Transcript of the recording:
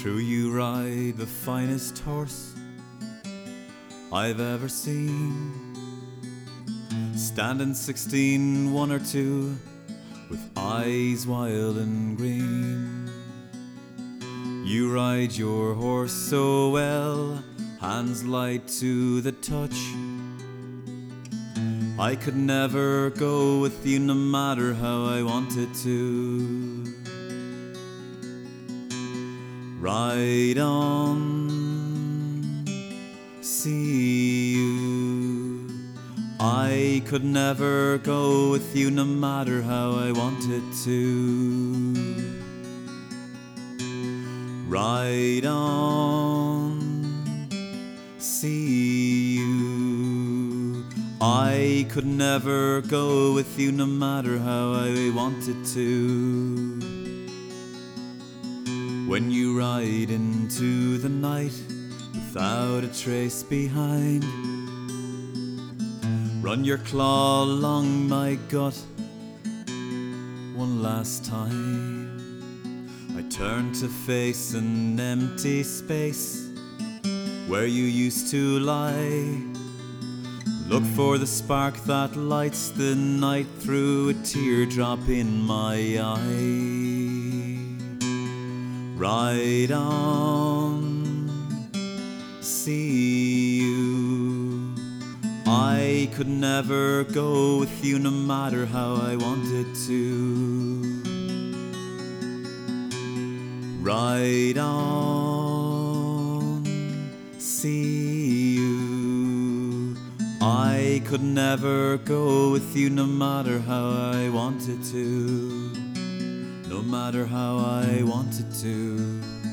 True, you ride the finest horse I've ever seen. Standing sixteen, one or two, with eyes wild and green. You ride your horse so well, hands light to the touch. I could never go with you no matter how I wanted to. Ride on, see you. I could never go with you no matter how I wanted to. Ride on, see you. I could never go with you no matter how I wanted to. When you ride into the night without a trace behind, run your claw along my gut one last time. I turn to face an empty space where you used to lie. Look for the spark that lights the night through a teardrop in my eye. Ride on, see you. I could never go with you no matter how I wanted to. Ride on, see you. I could never go with you no matter how I wanted to. No matter how I wanted to.